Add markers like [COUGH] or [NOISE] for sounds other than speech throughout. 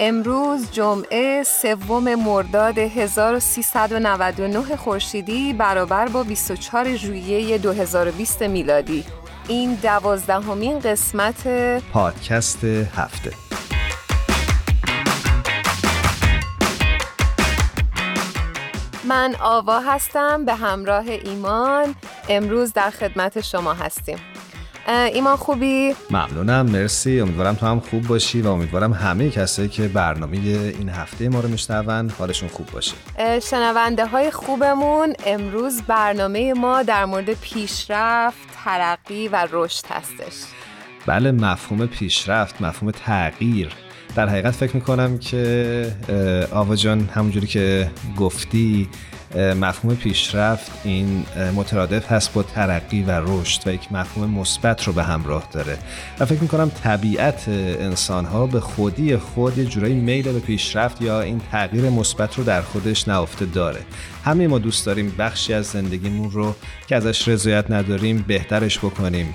امروز جمعه سوم مرداد 1399 خورشیدی برابر با 24 ژوئیه 2020 میلادی. این دوازدهمین قسمت پادکست هفته. من آوا هستم به همراه ایمان. امروز در خدمت شما هستیم. ایمان خوبی؟ ممنونم مرسی. امیدوارم تو هم خوب باشی و امیدوارم همه کسایی که برنامه این هفته ما رو میشنون حالشون خوب باشه. شنونده های خوبمون امروز برنامه ما در مورد پیشرفت، ترقی و رشد هستش. بله مفهوم پیشرفت، مفهوم تغییر. در حقیقت فکر می‌کنم که آوا جان همونجوری که گفتی مفهوم پیشرفت این مترادف هست با ترقی و رشد و یک مفهوم مثبت رو به همراه داره. و فکر می‌کنم طبیعت انسان ها به خودی خود یه جورایی میل به پیشرفت یا این تغییر مثبت رو در خودش نهفته داره. همه ما دوست داریم بخشی از زندگیمون رو که ازش رضایت نداریم بهترش بکنیم.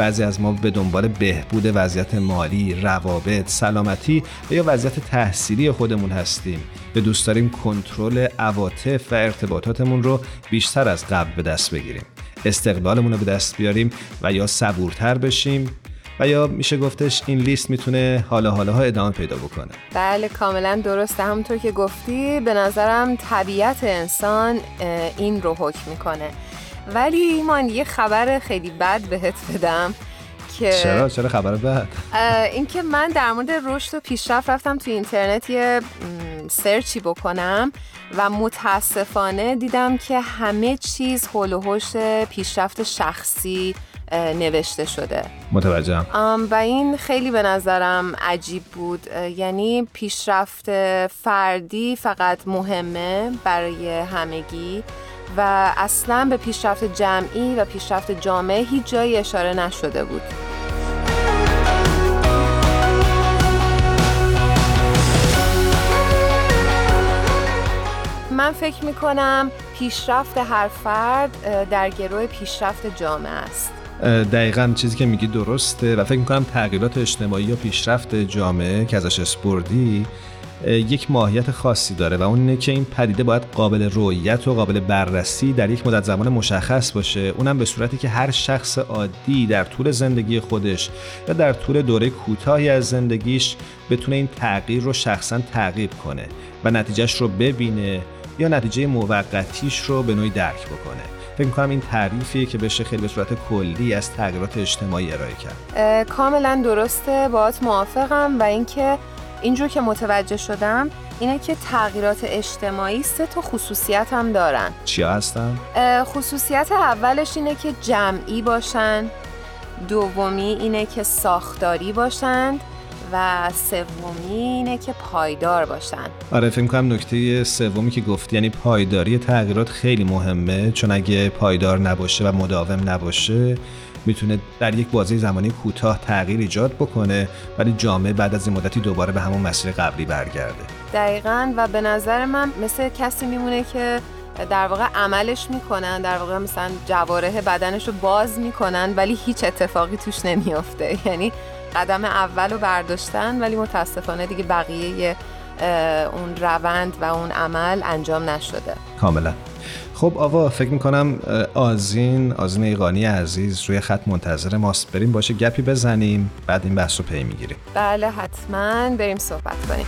بعضی از ما به دنبال بهبود وضعیت مالی، روابط، سلامتی و یا وضعیت تحصیلی خودمون هستیم. به دوست داریم کنترل عواطف و ارتباطاتمون رو بیشتر از قبل به دست بگیریم. استقلالمون رو به دست بیاریم و یا صبورتر بشیم و یا میشه گفتش این لیست می‌تونه حالا حالا ها ادامه پیدا بکنه بله کاملا درسته همونطور که گفتی به نظرم طبیعت انسان این رو حکم می‌کنه ولی ایمان یه خبر خیلی بد بهت بدم که چرا؟ چرا خبر بد؟ اینکه من در مورد رشد و پیشرفت رفتم تو اینترنت یه سرچی بکنم و متاسفانه دیدم که همه چیز هول و پیشرفت شخصی نوشته شده. متوجهم. و این خیلی به نظرم عجیب بود. یعنی پیشرفت فردی فقط مهمه برای همگی. و اصلا به پیشرفت جمعی و پیشرفت جامعه هیچ جایی اشاره نشده بود. من فکر می کنم پیشرفت هر فرد در گروه پیشرفت جامعه است. دقیقا چیزی که میگی درسته و فکر می‌کنم تغییرات اجتماعی یا پیشرفت جامعه که ازش اسپردی یک ماهیت خاصی داره و اون اینه که این پدیده باید قابل رویت و قابل بررسی در یک مدت زمان مشخص باشه. اونم به صورتی که هر شخص عادی در طول زندگی خودش یا در طول دوره کوتاهی از زندگیش بتونه این تغییر رو شخصا تعقیب کنه و نتیجهش رو ببینه یا نتیجه موقتیش رو به نوعی درک بکنه. فکر می‌کنم این تعریفی که بشه خیلی به صورت کلی از تغییرات اجتماعی ارائه کرد. کاملا درسته. باهات موافقم و اینکه اینجور که متوجه شدم اینه که تغییرات اجتماعی سه تا خصوصیت هم دارن چیا هستن؟ خصوصیت اولش اینه که جمعی باشن دومی اینه که ساختاری باشند و سومی اینه که پایدار باشن آره فکر کنم نکته سومی که گفتی یعنی پایداری تغییرات خیلی مهمه چون اگه پایدار نباشه و مداوم نباشه می‌تونه در یک بازه زمانی کوتاه تغییر ایجاد بکنه ولی جامعه بعد از این مدتی دوباره به همون مسیر قبلی برگرده. دقیقا و به نظر من مثل کسی میمونه که در واقع عملش می‌کنن در واقع مثلا جواره بدنش رو باز می‌کنن ولی هیچ اتفاقی توش نمیافته. یعنی قدم اول رو برداشتن ولی متاسفانه دیگه بقیه اون روند و اون عمل انجام نشده. کاملا. خب آوا فکر می‌کنم آزین آزین ایقانی عزیز روی خط منتظر ماست. بریم باشه گپی بزنیم بعد این بحث رو پی می‌گیریم. بله حتما. بریم صحبت کنیم.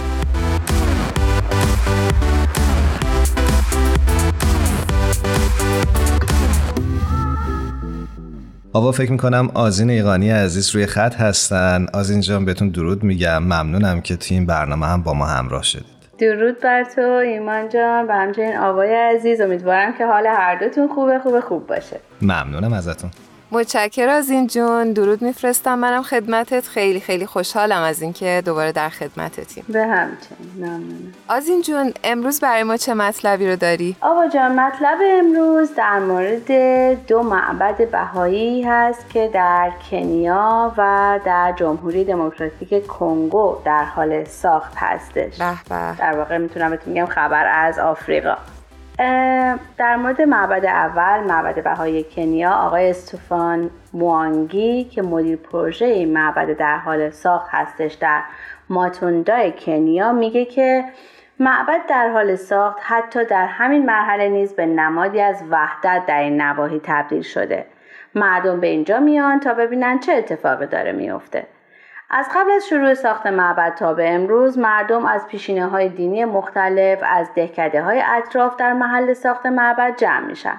آوا فکر می‌کنم آزین ایقانی عزیز روی خط هستن. آزین جان بهتون درود میگم. ممنونم که تو این برنامه هم با ما همراه شدید. درود بر تو ایمان جان و همچنین آوای عزیز. امیدوارم که حال هر دوتون خوبه خوبه خوب باشه. ممنونم ازتون. متشکر از این جون. درود میفرستم. منم خدمتت. خیلی خیلی خوشحالم از اینکه دوباره در خدمتتیم. به همچنین. ممنونم. از این جون امروز برای ما چه مطلبی رو داری؟ آقا جان مطلب امروز در مورد دو معبد بهایی هست که در کنیا و در جمهوری دموکراتیک کنگو در حال ساخت هستش. به به. در واقع می‌تونم بهتون میگم خبر از آفریقا. در مورد معبد اول معبد بهای کنیا آقای استوفان موانگی که مدیر پروژه این معبد در حال ساخت هستش در ماتوندای کنیا میگه که معبد در حال ساخت حتی در همین مرحله نیز به نمادی از وحدت در این نواحی تبدیل شده. مردم به اینجا میان تا ببینن چه اتفاقی داره میفته. از قبل از شروع ساخت معبد تا به امروز مردم از پیشینه های دینی مختلف از دهکده های اطراف در محل ساخت معبد جمع میشن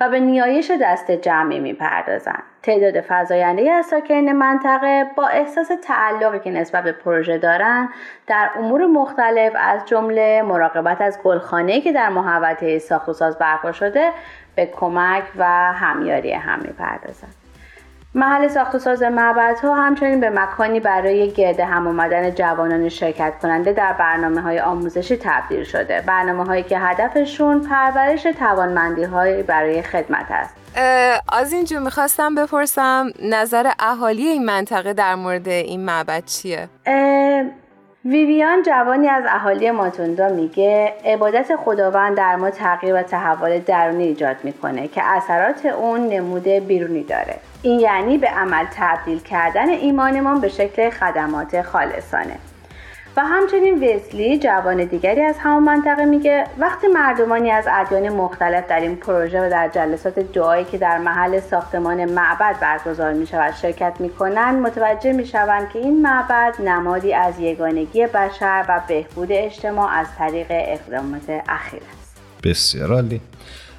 و به نیایش دست جمعی می‌پردازند تعداد فزاینده از ساکنین منطقه با احساس تعلقی که نسبت به پروژه دارند در امور مختلف از جمله مراقبت از گلخانه که در محوطه ساخت و ساز برپا شده به کمک و همیاری هم می‌پردازند محل ساخت و ساز معبدها همچنین به مکانی برای گرد هم آمدن جوانان شرکت کننده در برنامه های آموزشی تبدیل شده برنامه هایی که هدفشون پرورش توانمندی های برای خدمت است از اینجا می‌خواستم بپرسم نظر اهالی این منطقه در مورد این معبد چیه؟ ویویان جوانی از اهالی ماتوندا میگه عبادت خداوند در ما تغییر و تحول درونی ایجاد می‌کنه که اثرات اون نموده بیرونی داره. این یعنی به عمل تبدیل کردن ایمانمان به شکل خدمات خالصانه. و همچنین وزلی جوان دیگری از همون منطقه میگه وقتی مردمانی از ادیان مختلف در این پروژه و در جلسات دعایی که در محل ساختمان معبد برگزار می شود شرکت می کنند متوجه می شوند که این معبد نمادی از یگانگی بشر و بهبود اجتماع از طریق اقدامات اخیر است. بسیار عالی.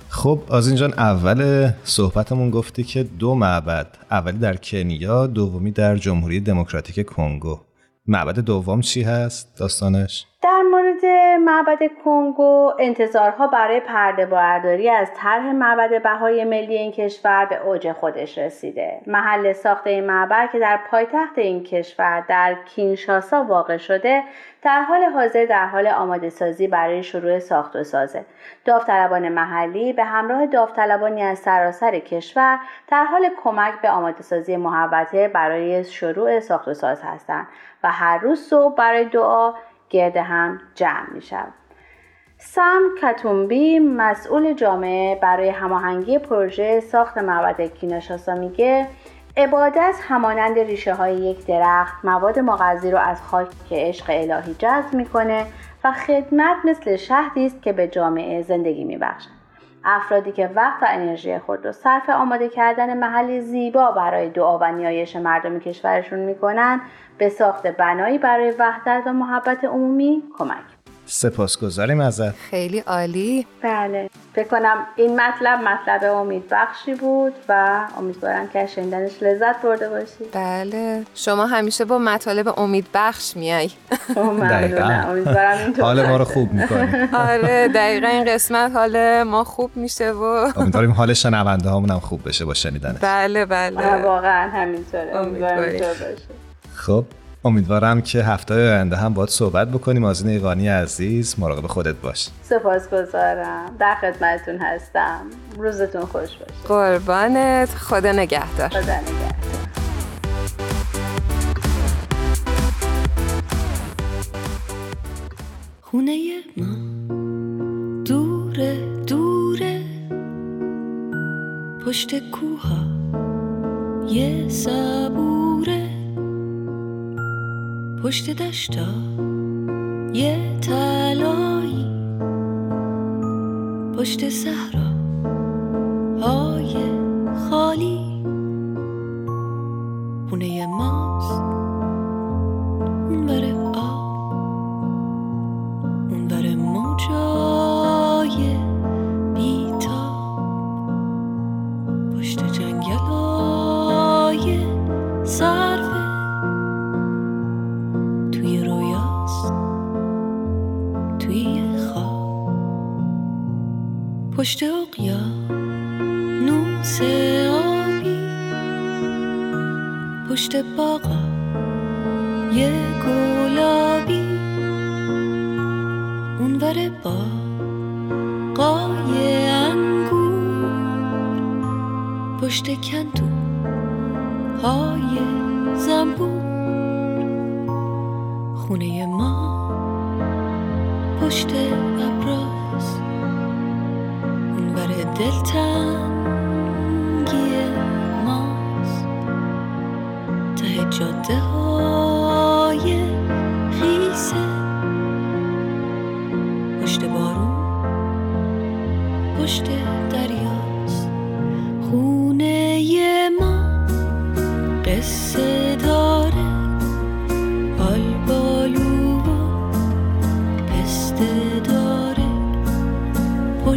خب از اینجان اول صحبتمون گفتی که دو معبد اولی در کنیا دومی در جمهوری دموکراتیک کنگو. معبد دوم چی هست داستانش؟ در مورد معبد کنگو انتظارها برای پرده بارداری از طرح معبد بهای ملی این کشور به اوج خودش رسیده. محل ساخت این معبد که در پایتخت این کشور در کینشاسا واقع شده در حال حاضر در حال آماده سازی برای شروع ساخت و سازه داوطلبان محلی به همراه داوطلبانی از سراسر کشور در حال کمک به آماده سازی محوطه برای شروع ساخت و ساز هستند. هر روز صبح برای دعا گرد هم جمع می شود. سام کتومبی مسئول جامعه برای هماهنگی پروژه ساخت معبد کیناشاسا میگه عبادت همانند ریشه های یک درخت مواد مغذی رو از خاک عشق الهی جذب می‌کنه و خدمت مثل شهدی است که به جامعه زندگی میبخشد افرادی که وقت و انرژی خود را صرف آماده کردن محلی زیبا برای دعا و نیایش مردم کشورشون می‌کنن به ساخت بنایی برای وحدت و محبت عمومی کمک سپاسگزاریم ازت. خیلی عالی. بله. فکر کنم این مطلب مطلب امید بخشی بود و امیدوارم که شنیدنش لذت برده باشید بله. شما همیشه با مطالب امید بخش میای امیدوارم حال ما رو خوب می‌کنه آره دقیقا این قسمت حال ما خوب میشه و امیدواریم حال شنونده هامون هم خوب بشه با شنیدنش. بله بله. واقعا همینطوره. امیدوارم خب امیدوارم که هفته آینده هم باید صحبت بکنیم. آزین ایقانی عزیز مراقب خودت باش. سپاسگزارم. در خدمتتون هستم. روزتون خوش باشه. قربانت. خدا نگهدار. خدا نگهدار. خونه ما دوره دوره پشت کوها یه صبوره پشت دشتا یه تلایی پشت صحرا های خالی.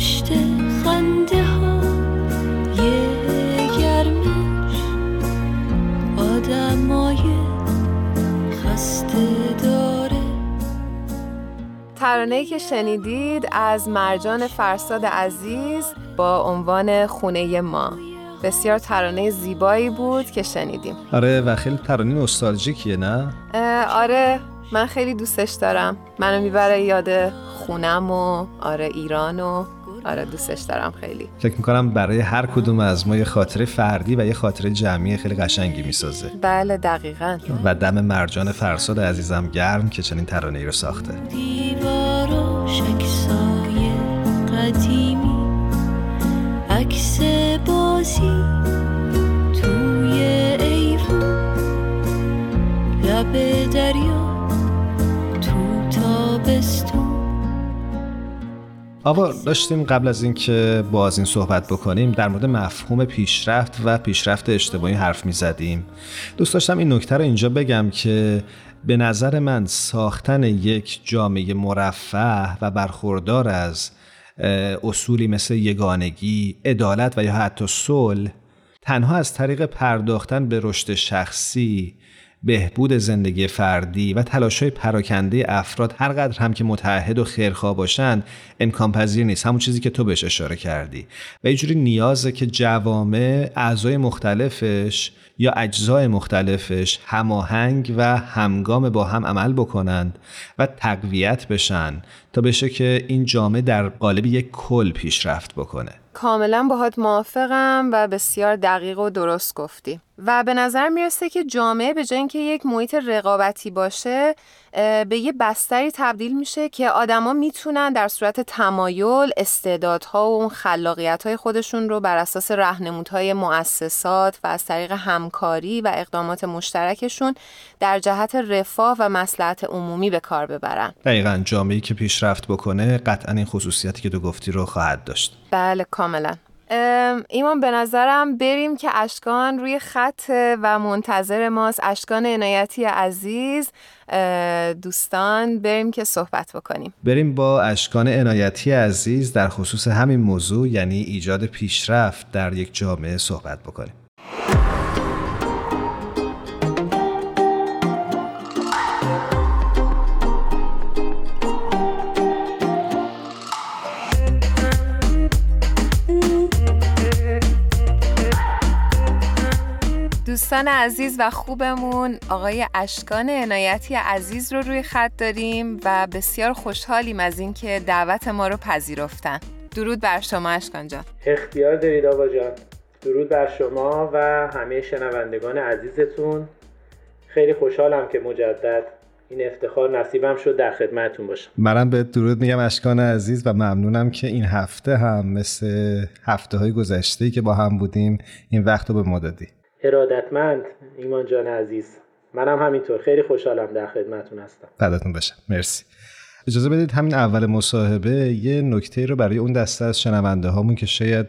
پشت خنده ها یه گرمش. آدمای خسته داره. ترانه‌ای که شنیدید از مرجان فرساد عزیز با عنوان خونه ما. بسیار ترانه زیبایی بود که شنیدیم. آره و خیلی ترانه نوستالژیکیه نه؟ آره من خیلی دوستش دارم. منو می‌بره یاد خونم و آره ایران و آره دوستش دارم خیلی. فکر می‌کنم برای هر کدوم از ما یه خاطره فردی و یه خاطره جمعی خیلی قشنگی می‌سازه. بله دقیقا. و دم مرجان فرساد عزیزم گرم که چنین ترانه ای رو ساخته. دیواراش عکسای قدیمی عکس بازی توی ایوون لب دریا آوا داشتیم قبل از اینکه باز این صحبت بکنیم در مورد مفهوم پیشرفت و پیشرفت اجتماعی حرف می زدیم دوست داشتم این نکته رو اینجا بگم که به نظر من ساختن یک جامعه مرفه و برخوردار از اصولی مثل یگانگی، عدالت و یا حتی صلح تنها از طریق پرداختن به رشد شخصی بهبود زندگی فردی و تلاشای پراکنده افراد هر قدر هم که متحد و خیرخواه باشند امکان پذیر نیست. همون چیزی که تو بهش اشاره کردی. و یه جوری نیازه که جوامع اعضای مختلفش یا اجزای مختلفش هماهنگ و همگام با هم عمل بکنند و تقویت بشن تا بشه که این جامعه در قالب یک کل پیشرفت بکنه. کاملا باهات موافقم و بسیار دقیق و درست گفتی. و به نظر می‌رسه که جامعه به جای اینکه یک محیط رقابتی باشه به یه بستری تبدیل میشه که آدما می‌تونن در صورت تمایل استعدادها و اون خلاقیت خودشون رو بر اساس راهنمودهای مؤسسات و از طریق همکاری و اقدامات مشترکشون در جهت رفاه و مصلحت عمومی به کار ببرن. دقیقا جامعه‌ای که پیشرفت بکنه قطعا این خصوصیتی که تو گفتی رو خواهد داشت. بله کاملا. ام، ایمان به نظرم بریم که اشکان روی خط و منتظر ماست. اشکان عنایتی عزیز دوستان بریم که صحبت بکنیم. بریم با اشکان عنایتی عزیز در خصوص همین موضوع یعنی ایجاد پیشرفت در یک جامعه صحبت بکنیم. دوستان عزیز و خوبمون. آقای اشکان عنایتی عزیز رو روی خط داریم و بسیار خوشحالیم از اینکه دعوت ما رو پذیرفتن. درود بر شما اشکان جان. اختیار دارید آقا جان. درود بر شما و همه شنوندگان عزیزتون. خیلی خوشحالم که مجدد این افتخار نصیبم شد در خدمتتون باشم. منم به درود میگم اشکان عزیز و ممنونم که این هفته هم مثل هفته های گذشته که با هم بودیم این وقت رو به ما دادی. ارادتمند. ایمان جان عزیز منم همینطور. خیلی خوشحالم در خدمتتون هستم. فداتون بشم. مرسی. اجازه بدید همین اول مصاحبه یه نکته رو برای اون دسته از شنونده هامون که شاید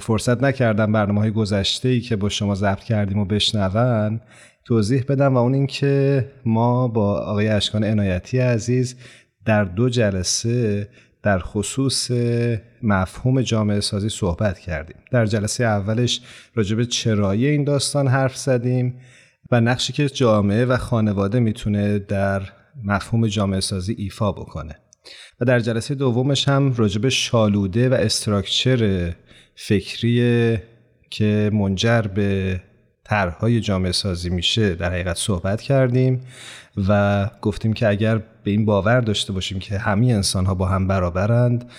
فرصت نکردن برنامه های گذشته ای که با شما ضبط کردیم و بشنون توضیح بدم و اون این که ما با آقای اشکان عنایتی عزیز در دو جلسه در خصوص مفهوم جامعه سازی صحبت کردیم. در جلسه اولش راجع به چرایی این داستان حرف زدیم و نقشی که جامعه و خانواده می‌تونه در مفهوم جامعه سازی ایفا بکنه. و در جلسه دومش هم راجع به شالوده و استراکچر فکری که منجر به طرحهای جامعه سازی میشه در حقیقت صحبت کردیم و گفتیم که اگر به این باور داشته باشیم که همه انسان ها با هم برابرند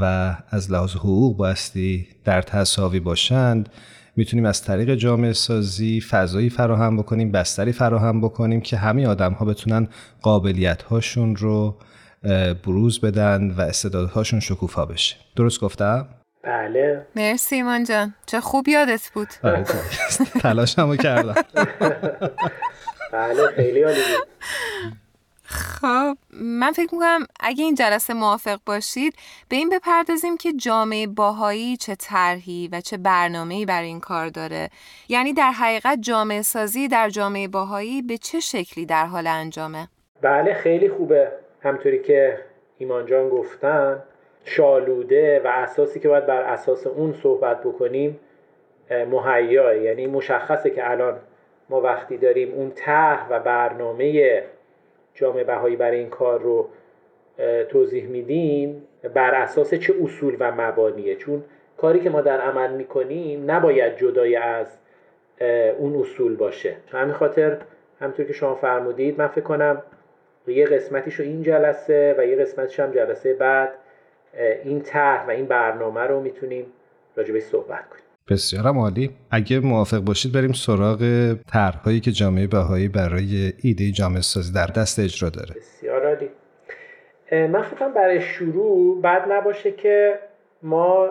و از لحاظ حقوق بایستی در تصاوی باشند. می‌تونیم از طریق جامعه سازی فضایی فراهم بکنیم بستری فراهم بکنیم که همه آدم ها بتونن قابلیت هاشون رو بروز بدن و استعدادهاشون شکوفا بشه. درست گفتم؟ بله. مرسی ایمان جان. چه خوب یادت بود. آره، تلاشمو کردم. [LAUGHS] بله خیلی عالی خب من فکر می‌کنم اگه این جلسه موافق باشید به این بپردازیم که جامعه باهایی چه طرحی و چه برنامه‌ای برای این کار داره. یعنی در حقیقت جامعه سازی در جامعه باهایی به چه شکلی در حال انجامه؟ بله خیلی خوبه. همطوری که ایمان جان گفتن شالوده و اساسی که باید بر اساس اون صحبت بکنیم مهیا یعنی مشخصه که الان ما وقتی داریم اون طرح و برنامه جامعه بهایی برای این کار رو توضیح میدیم بر اساس چه اصول و مبانیه. چون کاری که ما در عمل می‌کنیم نباید جدای از اون اصول باشه. همین خاطر همطور که شما فرمودید من فکر کنم یه قسمتیش رو این جلسه و یه قسمتش هم جلسه بعد این طرح و این برنامه رو می‌تونیم راجبش صحبت کنیم. بسیار عالی. اگه موافق باشید بریم سراغ طرحهایی که جامعه بهایی برای ایده جامعه سازی در دست اجرا داره. بسیار عالی. من فکرم برای شروع بعد نباشه که ما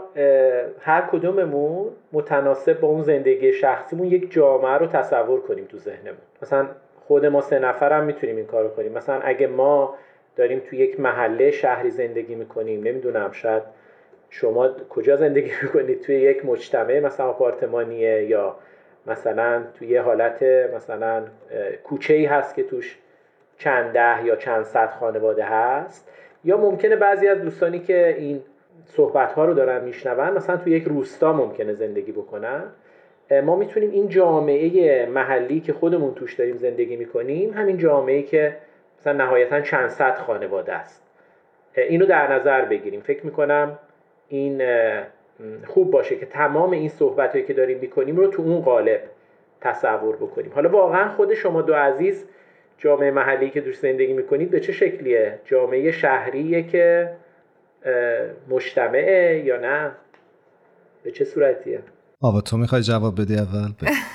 هر کدوممون متناسب با اون زندگی شخصیمون یک جامعه رو تصور کنیم تو ذهنمون. مثلا خود ما سه نفر هم می‌تونیم این کارو کنیم. مثلا اگه ما داریم تو یک محله شهری زندگی می‌کنیم نمی‌دونم شاید شما کجا زندگی می‌کنید؟ توی یک مجتمع مثلا آپارتمانیه یا مثلا توی یه حالت مثلا کوچه ای هست که توش چند ده یا چند صد خانواده هست؟ یا ممکنه بعضی از دوستانی که این صحبت ها رو دارن میشنون مثلا توی یک روستا ممکنه زندگی بکنن؟ ما می‌تونیم این جامعه محلی که خودمون توش داریم زندگی می‌کنیم همین جامعه که مثلا نهایتا چند صد خانواده است. اینو در نظر بگیریم. فکر می‌کنم این خوب باشه که تمام این صحبت هایی که داریم می‌کنیم رو تو اون قالب تصور بکنیم. حالا واقعا خود شما دو عزیز جامعه محلی که دوست زندگی می‌کنید به چه شکلیه؟ جامعه شهریه که مجتمعه یا نه؟ به چه صورتیه؟ آوا تو می‌خوای جواب بدی اول؟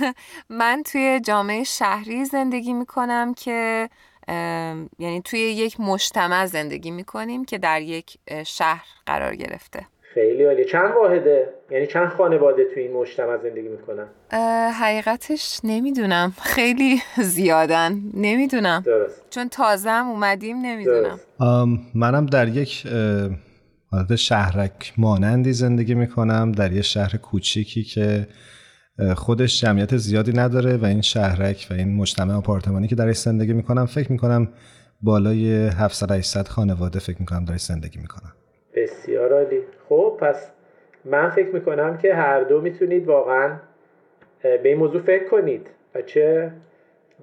[LAUGHS] من توی جامعه شهری زندگی می‌کنم که یعنی توی یک مجتمع زندگی می‌کنیم که در یک شهر قرار گرفته. خیلی عالیه. چند واحده؟ یعنی چند خانواده توی این مجتمع زندگی می‌کنن؟ حقیقتش نمی‌دونم. خیلی زیادن. نمی‌دونم. درست. چون تازه هم اومدیم نمی‌دونم. منم در یک حالت شهرک مانندی زندگی می‌کنم در یه شهر کوچیکی که خودش جمعیت زیادی نداره و این شهرک و این مجتمع آپارتمانی که درش زندگی می‌کنم فکر می‌کنم بالای 700 800 خانواده فکر می‌کنم درش زندگی می‌کنم بسیار عالی. پس من فکر می‌کنم که هر دو می‌تونید واقعا به این موضوع فکر کنید و چه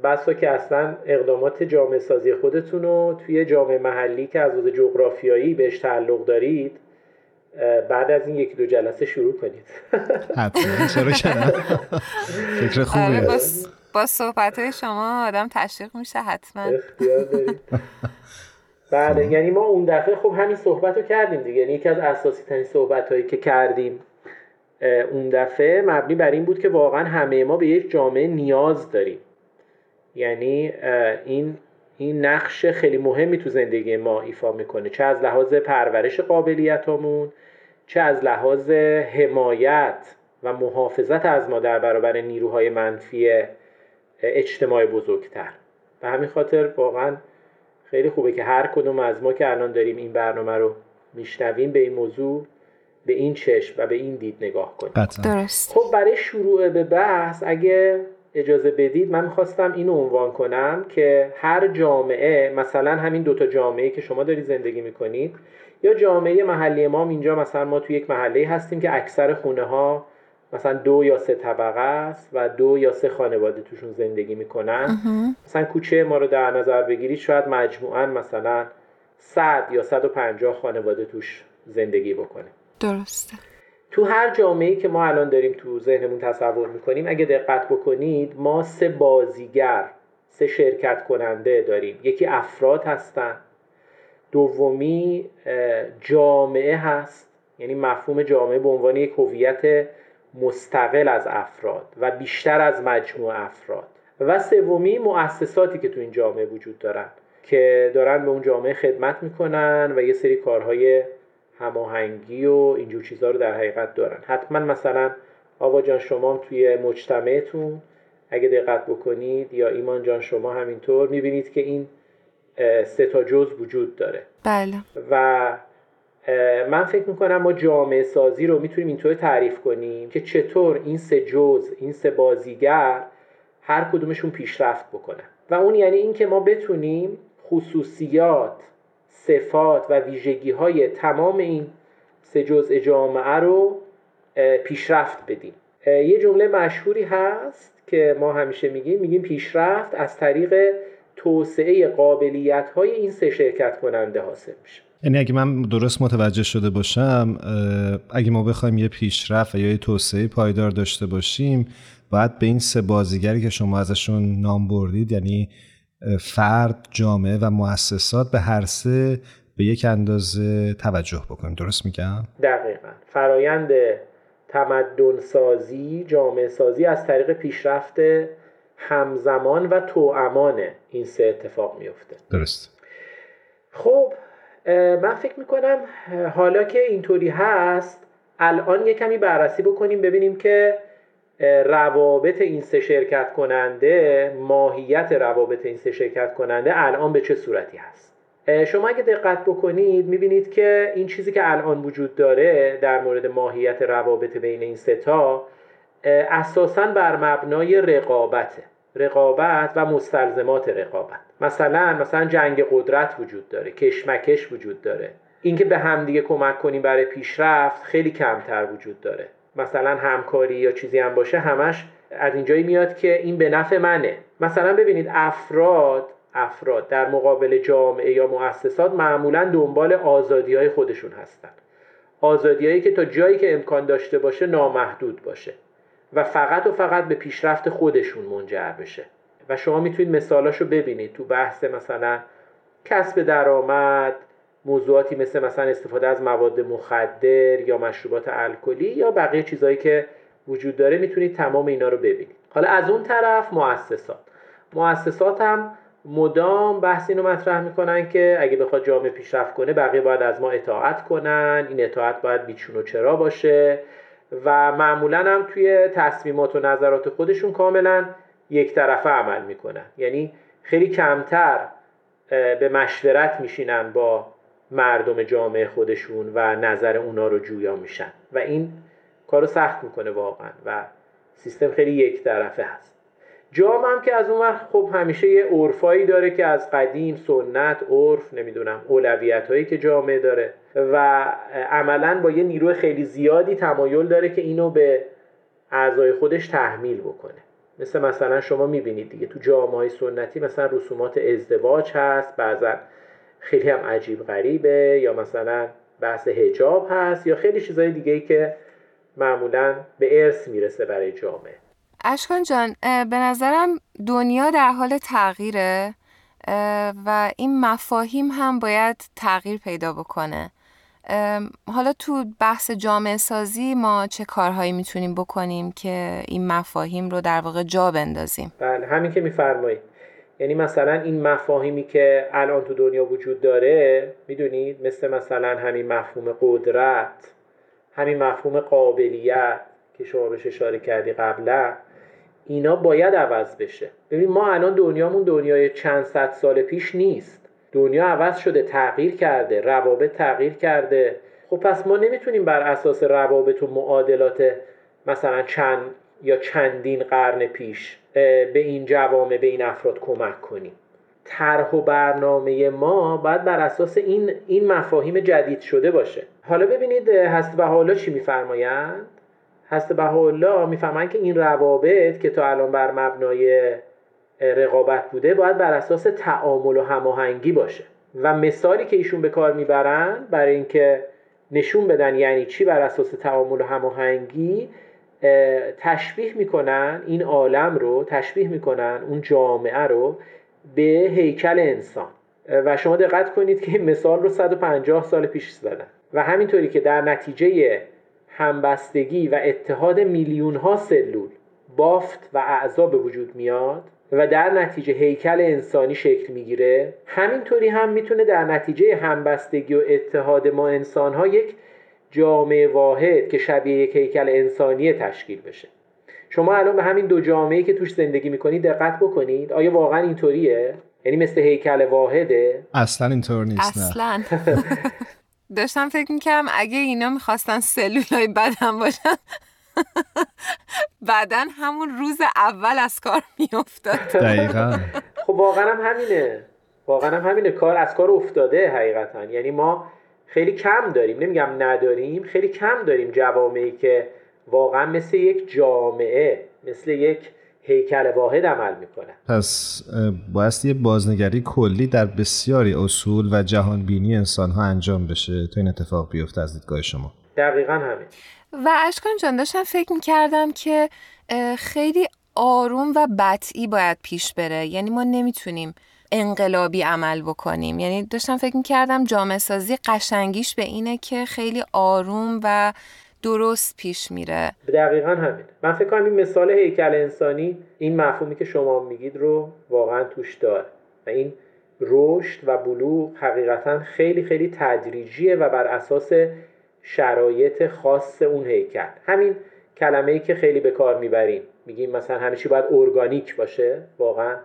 بسا که اصلا اقدامات جامعه سازی خودتون رو توی جامعه محلی که از لحاظ جغرافیایی بهش تعلق دارید بعد از این یکی دو جلسه شروع کنید. [LAUGHS] حتما. چرا کنم [LAUGHS] فکر خوبیه. آره با, صحبت شما آدم تشویق میشه حتما. [LAUGHS] بله. یعنی ما اون دفعه خب همین صحبت رو کردیم دیگه. یعنی یکی از اساسی ترین صحبت هایی که کردیم اون دفعه مبنی بر این بود که واقعا همه ما به یک جامعه نیاز داریم. یعنی این این نقش خیلی مهمی تو زندگی ما ایفا می‌کنه. چه از لحاظ پرورش قابلیتامون چه از لحاظ حمایت و محافظت از ما در برابر نیروهای منفی اجتماع بزرگتر. به همین خاطر واقعا خیلی خوبه که هر کدوم از ما که الان داریم این برنامه رو میشنویم به این موضوع به این چشم و به این دید نگاه کنیم. درست. خب برای شروع به بحث اگه اجازه بدید من می‌خواستم اینو عنوان کنم که هر جامعه مثلا همین دوتا جامعه که شما دارید زندگی می‌کنید یا جامعه محلی ما اینجا مثلا ما تو یک محله هستیم که اکثر خونه ها مثلا دو یا سه طبقه است و دو یا سه خانواده توشون زندگی می‌کنن. مثلا کوچه ما رو در نظر بگیرید شاید مجموعا مثلا 100 یا 150 خانواده توش زندگی بکنه. درسته. تو هر جامعه‌ای که ما الان داریم تو ذهنمون تصور می‌کنیم اگه دقت بکنید ما سه بازیگر سه شرکت کننده داریم. یکی افراد هستن دومی جامعه هست. یعنی مفهوم جامعه به عنوان یک هویت مستقل از افراد و بیشتر از مجموع افراد. و سومی مؤسساتی که تو این جامعه وجود دارن که دارن به اون جامعه خدمت می‌کنن و یه سری کارهای هماهنگی و اینجور چیزها رو در حقیقت دارن. حتما مثلا آوا جان شما توی مجتمعتون اگه دقت بکنید یا ایمان جان شما همینطور می‌بینید که این سه تا جز وجود داره. بله. و من فکر می‌کنم ما جامعه سازی رو می‌تونیم اینطور تعریف کنیم که چطور این سه جز این سه بازیگر هر کدومشون پیشرفت بکنن. و اون یعنی اینکه ما بتونیم خصوصیات صفات و ویژگی های تمام این سه جزء جامعه رو پیشرفت بدیم. یه جمله مشهوری هست که ما همیشه میگیم میگیم پیشرفت از طریق توسعه قابلیت های این سه شرکت کننده حاصل میشه. یعنی اگه من درست متوجه شده باشم اگه ما بخوایم یه پیشرفت یا یه توسعه پایدار داشته باشیم باید به این سه بازیگری که شما ازشون نام بردید یعنی فرد، جامعه و مؤسسات به هر سه به یک اندازه توجه بکنیم. درست میگم؟ دقیقا. فرایند تمدن سازی، جامعه سازی از طریق پیشرفت همزمان و توامان این سه اتفاق میفته درست. خب من فکر می‌کنم حالا که اینطوری هست الان یه کمی بررسی بکنیم ببینیم که روابط این سه شرکت کننده ماهیت روابط این سه شرکت کننده الان به چه صورتی هست؟ شما اگه دقت بکنید می‌بینید که این چیزی که الان وجود داره در مورد ماهیت روابط بین این سه تا اساسا بر مبنای رقابته رقابت و مستلزمات رقابت. مثلا مثلا جنگ قدرت وجود داره کشمکش وجود داره. اینکه به همدیگه کمک کنیم برای پیشرفت خیلی کمتر وجود داره. مثلا همکاری یا چیزی هم باشه همش از اینجایی میاد که این به نفع منه. مثلا ببینید افراد افراد در مقابل جامعه یا مؤسسات معمولا دنبال آزادی های خودشون هستن. آزادیهایی که تا جایی که امکان داشته باشه نامحدود باشه. و فقط و فقط به پیشرفت خودشون منجر بشه. و شما می‌تونید مثالاشو ببینید تو بحث مثلا کسب درآمد موضوعاتی مثل مثلا استفاده از مواد مخدر یا مشروبات الکلی یا بقیه چیزهایی که وجود داره می‌تونید تمام اینا رو ببینید. حالا از اون طرف مؤسسات. مؤسسات هم مدام بحث اینو مطرح می‌کنن که اگه بخواد جامعه پیشرفت کنه بقیه باید از ما اطاعت کنن. این اطاعت باید بیچون و چرا باشه. و معمولا هم توی تصمیمات و نظرات خودشون کاملا یک طرفه عمل می‌کنن. یعنی خیلی کمتر به مشورت میشینن با مردم جامعه خودشون و نظر اونا رو جویا میشن. و این کارو سخت می‌کنه واقعا و سیستم خیلی یک طرفه هست. جام هم که از اون وقت خب همیشه یه عرفایی داره که از قدیم سنت عرف نمی‌دونم اولویت هایی که جامعه داره. و عملا با یه نیروی خیلی زیادی تمایل داره که اینو به اعضای خودش تحمیل بکنه. مثل مثلا شما می‌بینید دیگه تو جامعه های سنتی مثلا رسومات ازدواج هست بعضا خیلی هم عجیب غریبه یا مثلا بحث هجاب هست یا خیلی چیزهای دیگه که معمولا به ارث می‌رسه برای جامعه. اشکان جان به نظرم دنیا در حال تغییره و این مفاهیم هم باید تغییر پیدا بکنه. حالا تو بحث جامعه سازی ما چه کارهایی می‌تونیم بکنیم که این مفاهیم رو در واقع جا بندازیم؟ بله همین که میفرمایید. یعنی مثلا این مفاهیمی که الان تو دنیا وجود داره می‌دونید؟ مثل مثلا همین مفهوم قدرت همین مفهوم قابلیت که شما بهش اشاره کردی قبلا اینا باید عوض بشه. ببین ما الان دنیامون دنیای چند صد سال پیش نیست. دنیا عوض شده تغییر کرده روابط تغییر کرده. خب پس ما نمی‌تونیم بر اساس روابط و معادلات مثلا چند یا چندین قرن پیش به این جوامع به این افراد کمک کنیم. طرح و برنامه ما باید بر اساس این این مفاهیم جدید شده باشه. حالا ببینید هست حالا چی میفرمایند؟ هست بهاءالله می‌فهمن که این روابط که تا الان بر مبنای رقابت بوده باید بر اساس تعامل و هماهنگی باشه. و مثالی که ایشون به کار می‌برن برای اینکه نشون بدن یعنی چی بر اساس تعامل و هماهنگی تشبیه می‌کنن این عالم رو تشبیه می‌کنن اون جامعه رو به هیکل انسان. و شما دقت کنید که این مثال رو 150 سال پیش زدن. و همینطوری که در نتیجه همبستگی و اتحاد میلیون ها سلول بافت و اعضا به وجود میاد و در نتیجه هیکل انسانی شکل می‌گیره. همینطوری هم می‌تونه در نتیجه همبستگی و اتحاد ما انسان ها یک جامعه واحد که شبیه یک هیکل انسانی تشکیل بشه. شما الان به همین دو جامعه که توش زندگی می‌کنید دقت بکنید. آیا واقعا اینطوریه؟ یعنی مثل هیکل واحده؟ اصلا اینطور نیست اصلا. [LAUGHS] داشتم فکر می‌کردم اگه اینا می‌خواستن سلول های بدن باشن بعدا همون روز اول از کار میافتاد. دقیقا. خب واقعا هم همینه. واقعا هم همینه. کار از کار افتاده حقیقتا. یعنی ما خیلی کم داریم. نمیگم نداریم خیلی کم داریم جوامعی که واقعا مثل یک جامعه مثل یک هیکل واحد عمل می‌کنه. پس بایستی یه بازنگری کلی در بسیاری اصول و جهانبینی انسان ها انجام بشه تا این اتفاق بیفته از دیدگاه شما. دقیقا همین. و اشکان جان داشتم فکر می‌کردم که خیلی آروم و بطعی باید پیش بره. یعنی ما نمی‌تونیم انقلابی عمل بکنیم. یعنی داشتم فکر می‌کردم جامعه سازی قشنگیش به اینه که خیلی آروم و درست پیش میره. دقیقا همین. من فکر کنم این مثال هیکل انسانی این مفهومی که شما میگید رو واقعا توش داره. و این رشد و بلوغ حقیقتا خیلی خیلی تدریجیه و بر اساس شرایط خاص اون هیکل. همین کلمه ای که خیلی به کار می‌بریم. میگیم مثلا همه چی باید ارگانیک باشه. واقعا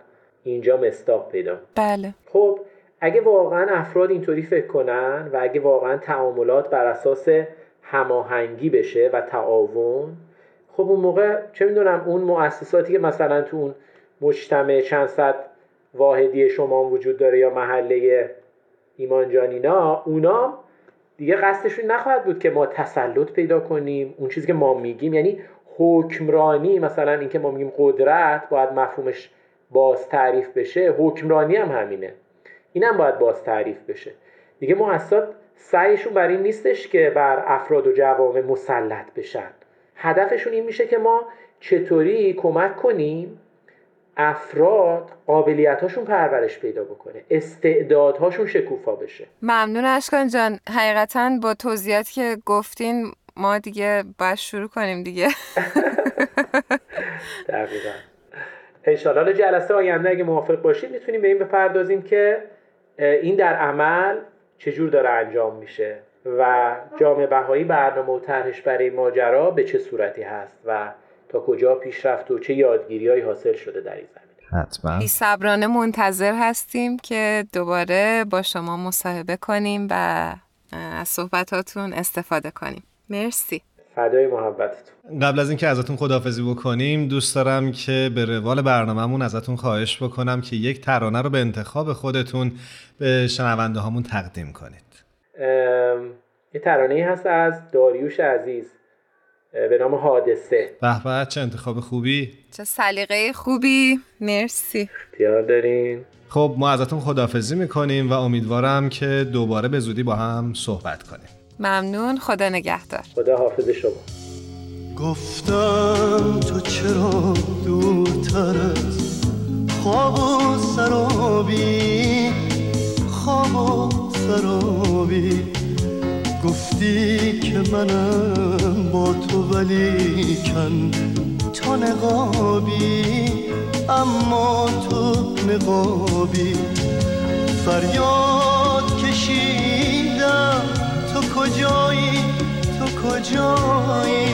اینجا مستاق پیدا بله. خب اگه واقعا افراد اینطوری فکر کنن و اگه واقعا تعاملات بر اساس هماهنگی بشه و تعاون خب اون موقع چه می‌دونم اون مؤسساتی که مثلا تو اون مجتمع چند صد واحدی شما وجود داره یا محله ایمان جانینا اونا دیگه قصدشون نخواهد بود که ما تسلط پیدا کنیم اون چیزی که ما میگیم. یعنی حکمرانی مثلا اینکه ما میگیم قدرت باید مفهومش باز تعریف بشه. حکمرانی هم همینه. اینم باید باز تعریف بشه. دیگه مؤسسات سعیشون بر این نیستش که بر افراد و جوامع مسلط بشن. هدفشون این میشه که ما چطوری کمک کنیم افراد قابلیتاشون پرورش پیدا بکنه استعدادهاشون شکوفا بشه. ممنون اشکان جان. حقیقتا با توضیحاتی که گفتین ما دیگه باید شروع کنیم دیگه. [LAUGHS] دقیقا. انشالله جلسه آینده اگه موافق باشید می‌تونیم به این بپردازیم که این در عمل چجور داره انجام میشه و جامعه بهایی برنامه و طرحش برای ماجرا به چه صورتی هست و تا کجا پیش رفت و چه یادگیری حاصل شده در این زمینه. حتما. بی صبرانه منتظر هستیم که دوباره با شما مصاحبه کنیم و از صحبتاتون استفاده کنیم. مرسی. فدای محبتتون. قبل از اینکه ازتون خداحافظی بکنیم دوست دارم که به روال برنامهمون ازتون خواهش بکنم که یک ترانه رو به انتخاب خودتون به شنونده هامون تقدیم کنید. یه ترانه هست از داریوش عزیز. به نام حادثه. به به چه انتخاب خوبی؟ چه سلیقه خوبی. مرسی. اختیار دارین؟ خب ما ازتون خداحافظی می‌کنیم و امیدوارم که دوباره به زودی با هم صحبت کنیم. ممنون. خدا نگهدار. خدا حافظ شما. گفتم تو چرا دورتر از خواب و سرابی؟ خواب و سرابی. گفتی که منم با تو ولی کن تو نقابی اما تو نقابی. فریاد کشیدم تو کجایی؟ تو کجایی؟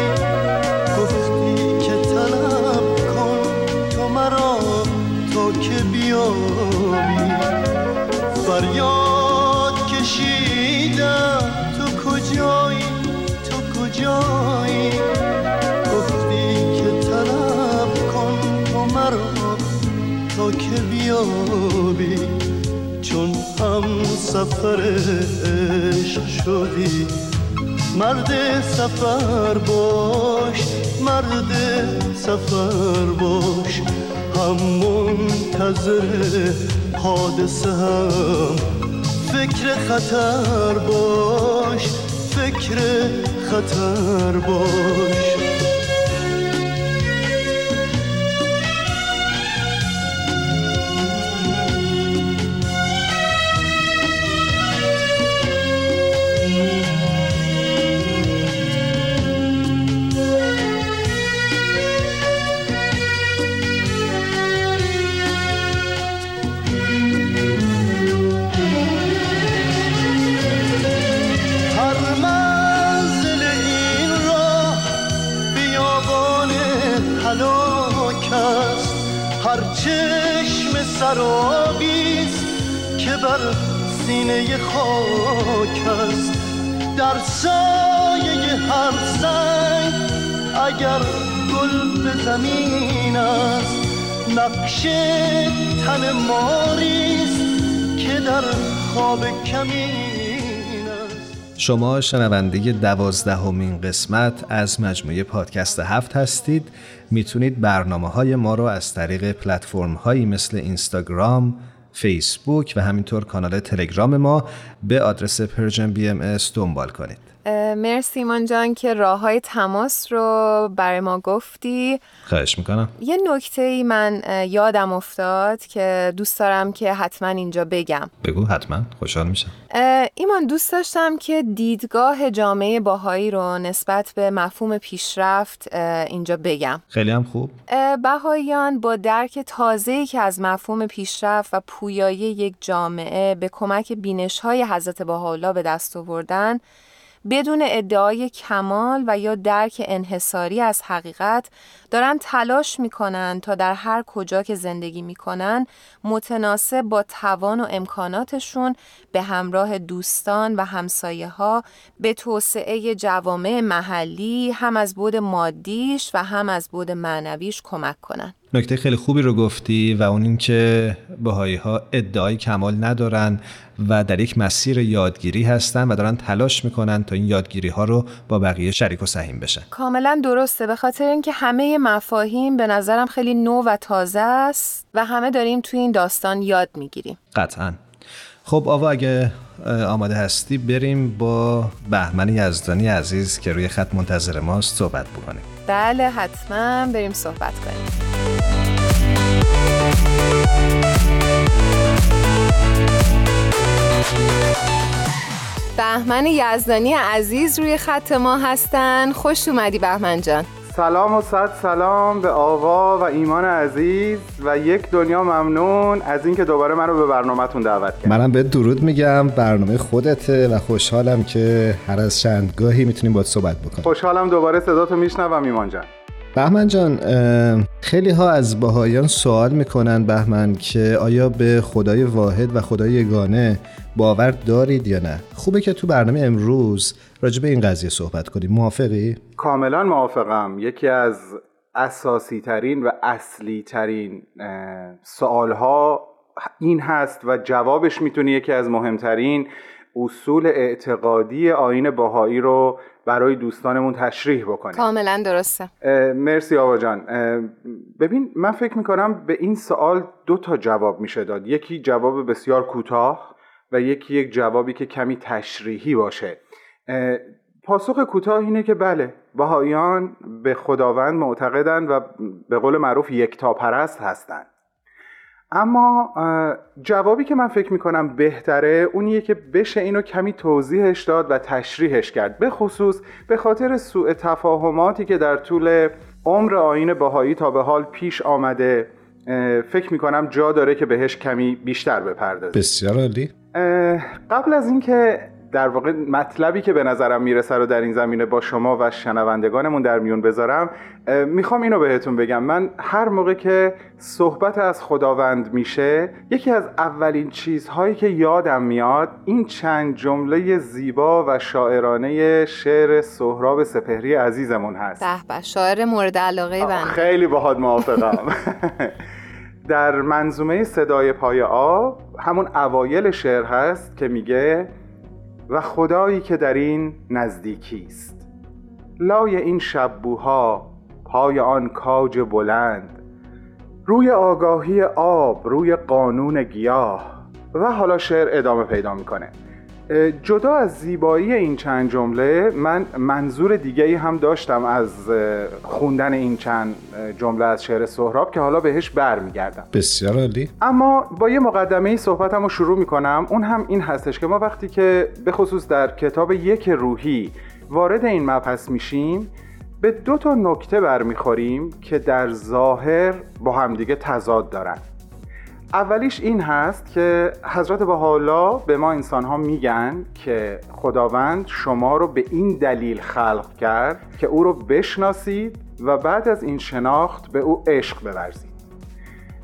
سفر عشق شدی؟ مرد سفر باش مرد سفر باش. هم منتظر حادثه هم. فکر خطر باش فکر خطر باش. سینه خاک است. در سایه هر سنگ اگر گل به زمین است. نقش تن ماریست که در خواب کمین است. شما شنونده دوازدهمین قسمت از مجموعه پادکست هفت هستید. می‌تونید برنامه های ما رو از طریق پلتفرم هایی مثل اینستاگرام، فیسبوک و همینطور کانال تلگرام ما به آدرس Persian BMS دنبال کنید. مرسی ایمان جان که راه های تماس رو برای ما گفتی. خواهش می‌کنم. یه نکته ای من یادم افتاد که دوست دارم که حتما اینجا بگم. بگو حتما. خوشحال میشم. ایمان دوست داشتم که دیدگاه جامعه بهایی رو نسبت به مفهوم پیشرفت اینجا بگم. خیلی هم خوب. بهاییان با درک تازه‌ای که از مفهوم پیشرفت و پویایی یک جامعه به کمک بینش‌های حضرت بهاءالله به دست آوردن بدون ادعای کمال و یا درک انحصاری از حقیقت دارن تلاش می‌کنن تا در هر کجا که زندگی می‌کنن متناسب با توان و امکاناتشون به همراه دوستان و همسایه ها به توسعه جوامع محلی هم از بود مادیش و هم از بود معنویش کمک کنن. نکته خیلی خوبی رو گفتی و اون اینکه بهایی ها ادعای کمال ندارن و در یک مسیر یادگیری هستن و دارن تلاش می‌کنن تا این یادگیری ها رو با بقیه شریک و سهیم بشن. کاملا درسته. به خاطر اینکه همه مفاهیم به نظرم خیلی نو و تازه است و همه داریم توی این داستان یاد می‌گیریم. قطعا. خب آوا اگه آماده هستی بریم با بهمن یزدانی عزیز که روی خط منتظر ماست صحبت بکنیم. بله حتما بریم صحبت کنیم. بهمن یزدانی عزیز روی خط ما هستن. خوش اومدی بهمن جان. سلام و صد سلام به آوا و ایمان عزیز و یک دنیا ممنون از اینکه دوباره منو به برنامهتون دعوت کردید. منم به درود میگم برنامه خودته و خوشحالم که هر از چندگاهی می‌تونیم باید صحبت بکنیم. خوشحالم دوباره صداتو میشنوم ایمان جان. بهمن جان خیلی ها از باهایان سوال می‌کنن بهمن که آیا به خدای واحد و خدای یگانه باور دارید یا نه؟ خوبه که تو برنامه امروز راجع به این قضیه صحبت کنیم. موافقی؟ کاملا موافقم. یکی از اساسی ترین و اصلی ترین سوال ها این هست و جوابش می‌تونه یکی از مهمترین اصول اعتقادی آین باهایی رو برای دوستانمون تشریح بکنیم. کاملا درسته. مرسی آوا جان. ببین من فکر می‌کنم به این سوال دو تا جواب میشه داد. یکی جواب بسیار کوتاه و یکی یک جوابی که کمی تشریحی باشه. پاسخ کوتاه اینه که بله بهاییان به خداوند معتقدند و به قول معروف یکتاپرست هستند. اما جوابی که من فکر می‌کنم بهتره اونیه که بشه اینو کمی توضیحش داد و تشریحش کرد. به خصوص به خاطر سوء تفاهماتی که در طول عمر آین باهایی تا به حال پیش آمده فکر می‌کنم جا داره که بهش کمی بیشتر بپردازیم. بسیار عالی. قبل از اینکه در واقع مطلبی که به نظرم می‌رسه رو در این زمینه با شما و شنوندگانمون در میون بذارم می‌خوام اینو بهتون بگم. من هر موقع که صحبت از خداوند میشه یکی از اولین چیزهایی که یادم میاد این چند جمله زیبا و شاعرانه شعر سهراب سپهری عزیزمون هست. به شاعر مورد علاقه بنده. خیلی باهات موافقم. [LAUGHS] در منظومه صدای پای آب همون اوایل شعر هست که میگه و خدایی که در این نزدیکی است. لای این شبوها پای آن کاج بلند روی آگاهی آب روی قانون گیاه و حالا شعر ادامه پیدا می‌کنه. جدا از زیبایی این چند جمله من منظور دیگه ای هم داشتم از خوندن این چند جمله از شعر سهراب که حالا بهش برمیگردم. بسیار عالی. اما با یه مقدمه ای صحبتم رو شروع می‌کنم. اون هم این هستش که ما وقتی که به خصوص در کتاب یک روحی وارد این مبحث میشیم به دو تا نکته برمیخوریم که در ظاهر با همدیگه تضاد دارن. اولیش این هست که حضرت حالا به ما انسان ها میگن که خداوند شما رو به این دلیل خلق کرد که او رو بشناسید و بعد از این شناخت به او عشق بورزید.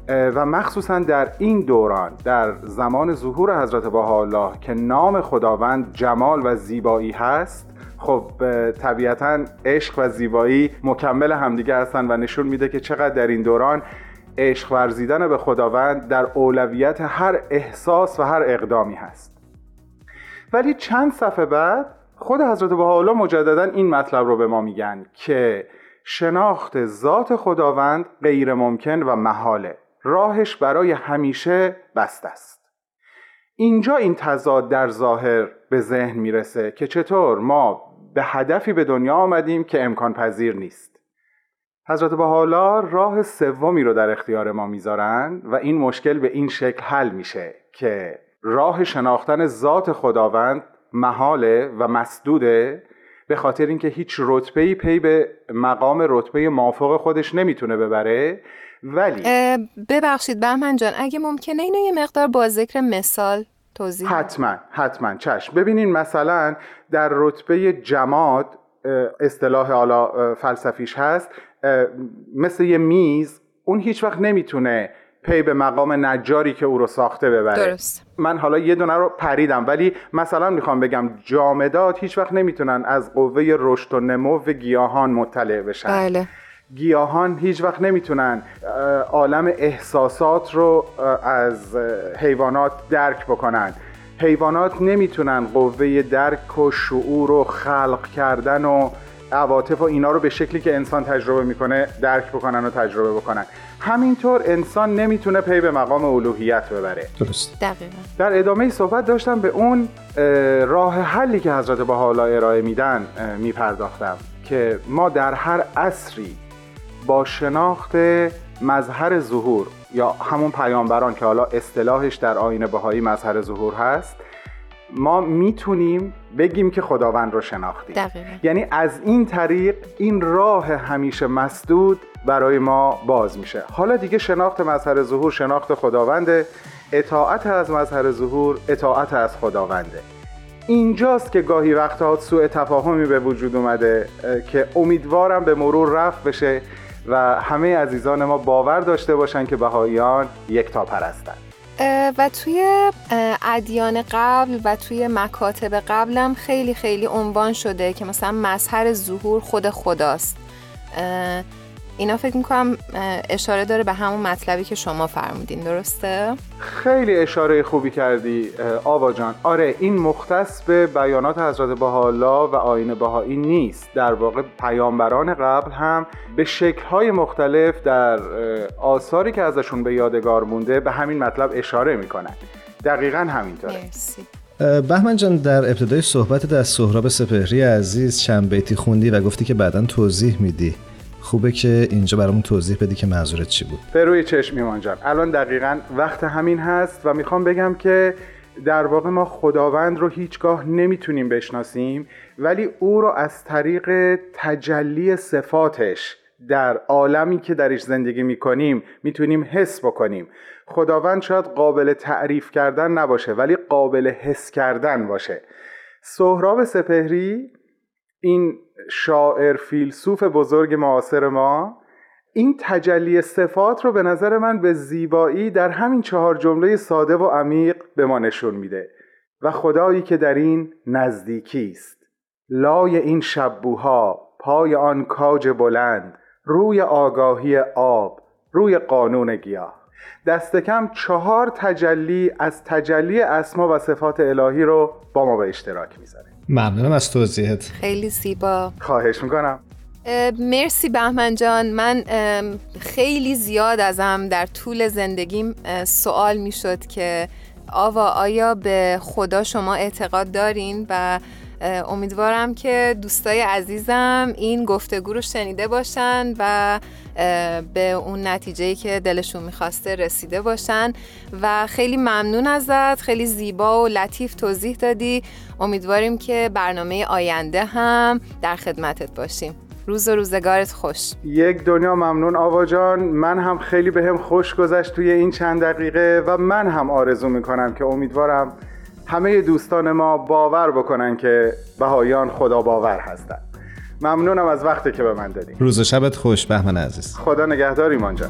و مخصوصا در این دوران در زمان ظهور حضرت الله که نام خداوند جمال و زیبایی هست خب طبیعتا عشق و زیبایی مکمل همدیگه هستن و نشون میده که چقدر در این دوران عشق ورزیدن به خداوند در اولویت هر احساس و هر اقدامی هست. ولی چند صفحه بعد خود حضرت بهاءالله مجددا این مطلب رو به ما میگن که شناخت ذات خداوند غیر ممکن و محاله. راهش برای همیشه بست است. اینجا این تضاد در ظاهر به ذهن می‌رسه که چطور ما به هدفی به دنیا آمدیم که امکان پذیر نیست. حضرت حالا راه سومی رو در اختیار ما می‌ذارن و این مشکل به این شکل حل میشه که راه شناختن ذات خداوند محاله و مسدوده به خاطر اینکه هیچ رتبه پی به مقام رتبه مافوق خودش نمی‌تونه ببره. ولی ببخشید بهمن جان اگه ممکنه اینو یه مقدار با ذکر مثال توضیح حتما حتما. چشم. ببینین مثلا در رتبه جماد اصطلاح حالا فلسفیش هست. مثل یه میز اون هیچ وقت نمی‌تونه پی به مقام نجاری که او رو ساخته ببره. درست. من حالا یه دونه رو پریدم ولی مثلا می‌خوام بگم جامدات هیچ وقت نمی‌تونن از قوه رشد و نمو گیاهان مطلع بشن. بله. گیاهان هیچ وقت نمی‌تونن عالم احساسات رو از حیوانات درک بکنن. حیوانات نمی‌تونن قوه درک و شعور و خلق کردن و عواطف و اینا رو به شکلی که انسان تجربه می‌کنه درک بکنن و تجربه بکنن. همینطور انسان نمی‌تونه پی به مقام الوهیت ببره. درست. دقیقا. در ادامه صحبت داشتم به اون راه حلی که حضرت حالا ارائه میدن میپرداختم که ما در هر عصری با شناخت مظهر ظهور یا همون پیامبران که حالا اصطلاحش در آین بهایی مظهر ظهور هست ما می‌تونیم بگیم که خداوند رو شناختیم. دقیقا. یعنی از این طریق این راه همیشه مسدود برای ما باز میشه. حالا دیگه شناخت مظهر ظهور شناخت خداونده. اطاعت از مظهر ظهور اطاعت از خداونده. اینجاست که گاهی وقتها سوء تفاهمی به وجود اومده که امیدوارم به مرور رفت بشه و همه عزیزان ما باور داشته باشن که بهاییان یک تا پرستن. و توی ادیان قبل و توی مکاتب قبلم خیلی خیلی عنوان شده که مثلا مظهر ظهور خود خداست. اینا فکر می‌کنم اشاره داره به همون مطلبی که شما فرمودین درسته؟ خیلی اشاره خوبی کردی آوا جان. آره این مختص به بیانات حضرت بهاءالله و آین بهایی نیست. در واقع پیامبران قبل هم به شکلهای مختلف در آثاری که ازشون به یادگار مونده به همین مطلب اشاره می‌کنن. دقیقا همینطوره. مرسی. بهمن جان در ابتدای صحبت از سهراب سپهری عزیز چند بیتی خوندی و گفتی که بعدا توضیح میدی. خوبه که اینجا برامون توضیح بدی که منظورت چی بود. به چشم ایمان الان دقیقا وقت همین هست و می‌خوام بگم که در واقع ما خداوند رو هیچگاه نمی‌تونیم بشناسیم ولی او رو از طریق تجلی صفاتش در عالمی که درش زندگی می‌کنیم می‌تونیم حس بکنیم. خداوند شاید قابل تعریف کردن نباشه ولی قابل حس کردن باشه. سهراب سپهری این شاعر فیلسوف بزرگ معاصر ما این تجلی صفات رو به نظر من به زیبایی در همین چهار جمله ساده و عمیق به ما نشون میده و خدایی که در این نزدیکی است. لای این شبوها پای آن کاج بلند روی آگاهی آب روی قانون گیاه. دست کم چهار تجلی از تجلی اسما و صفات الهی رو با ما به اشتراک می‌ذاره. ممنونم از توضیحت خیلی زیبا. خواهش می‌کنم. مرسی بهمن جان. من خیلی زیاد ازم در طول زندگیم سوال می‌شد که آوا آیا به خدا شما اعتقاد دارین؟ و امیدوارم که دوستای عزیزم این گفتگو رو شنیده باشن و به اون نتیجه که دلشون می‌خواسته رسیده باشن. و خیلی ممنون ازت خیلی زیبا و لطیف توضیح دادی. امیدواریم که برنامه آینده هم در خدمتت باشیم. روز و روزگارت خوش. یک دنیا ممنون آوا جان. من هم خیلی به هم خوش گذشت توی این چند دقیقه و من هم آرزو می‌کنم که امیدوارم همه دوستان ما باور بکنن که بهایان خدا باور هستن. ممنونم از وقتی که به من دادیم روز و شبت خوش بهمن عزیز. خدا نگهدار ایمان جان.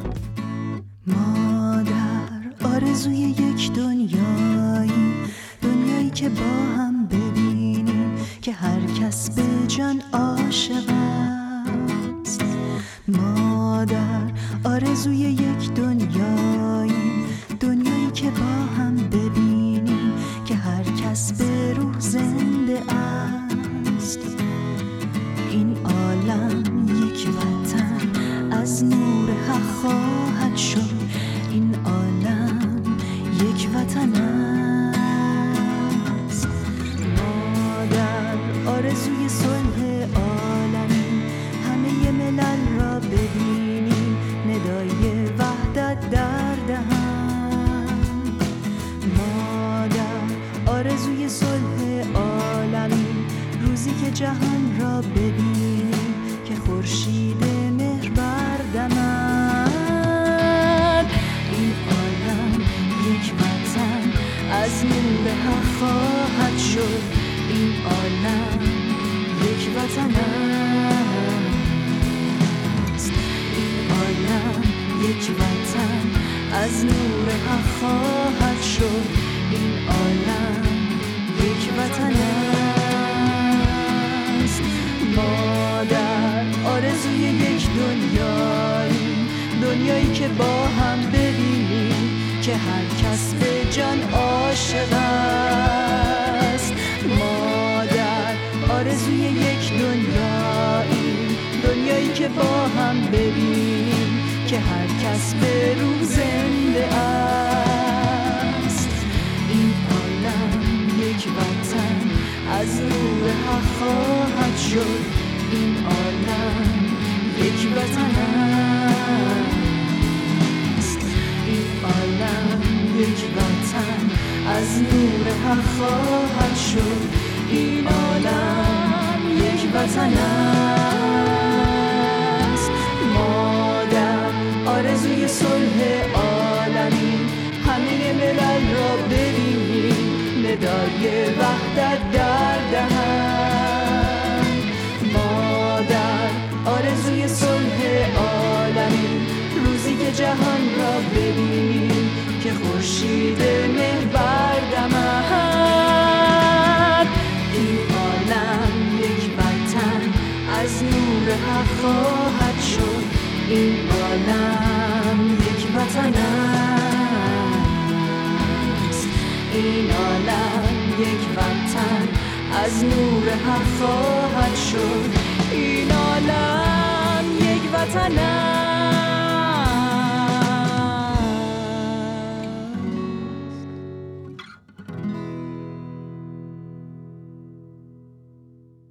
مادر آرزوی یک دنیایی. دنیایی که با هم ببینیم که هر کس به جان عاشق است. مادر آرزوی یک دنیایی. جهان را ببینیم که خورشید مهر بردمد این عالم یک وطن از نور حق خواهد شد. این عالم یک وطن است. این عالم یک وطن از نور حق خواهد شد. که با هم ببینیم که هر کس به جان عاشق است. مادر آرزوی یک دنیایی دنیایی که با هم ببینیم که هر کس به روح زنده است. این عالم یک وطن از نور حق خواهد شد. این عالم یک وطن است. یک وطن از نور حق خواهد شد. این عالم یک وطن است. مادر آرزوی صلح عالمی. همه ملل را ببینیم. ندای وحدت در دهن. مادر آرزوی صلح عالمی. روزی که جهان را ببینیم خورشید مهر بردمد این عالم یک وطن از نور حق خواهد شد. این عالم یک وطن است. این عالم یک وطن از نور حق خواهد شد. این عالم یک وطن است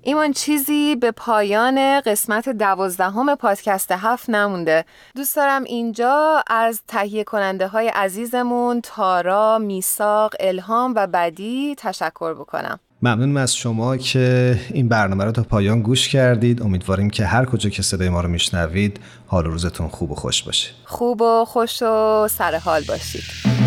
ایمان چیزی به پایان قسمت دوازدهم پادکست هفت نمونده. دوست دارم اینجا از تهیه کننده های عزیزمون تارا، میساق، الهام و بدی تشکر بکنم. ممنونم از شما که این برنامه رو تا پایان گوش کردید. امیدواریم که هر کجا که صدای ما رو میشنوید حال و روزتون خوب و خوش باشه. خوب و خوش و سر حال باشید.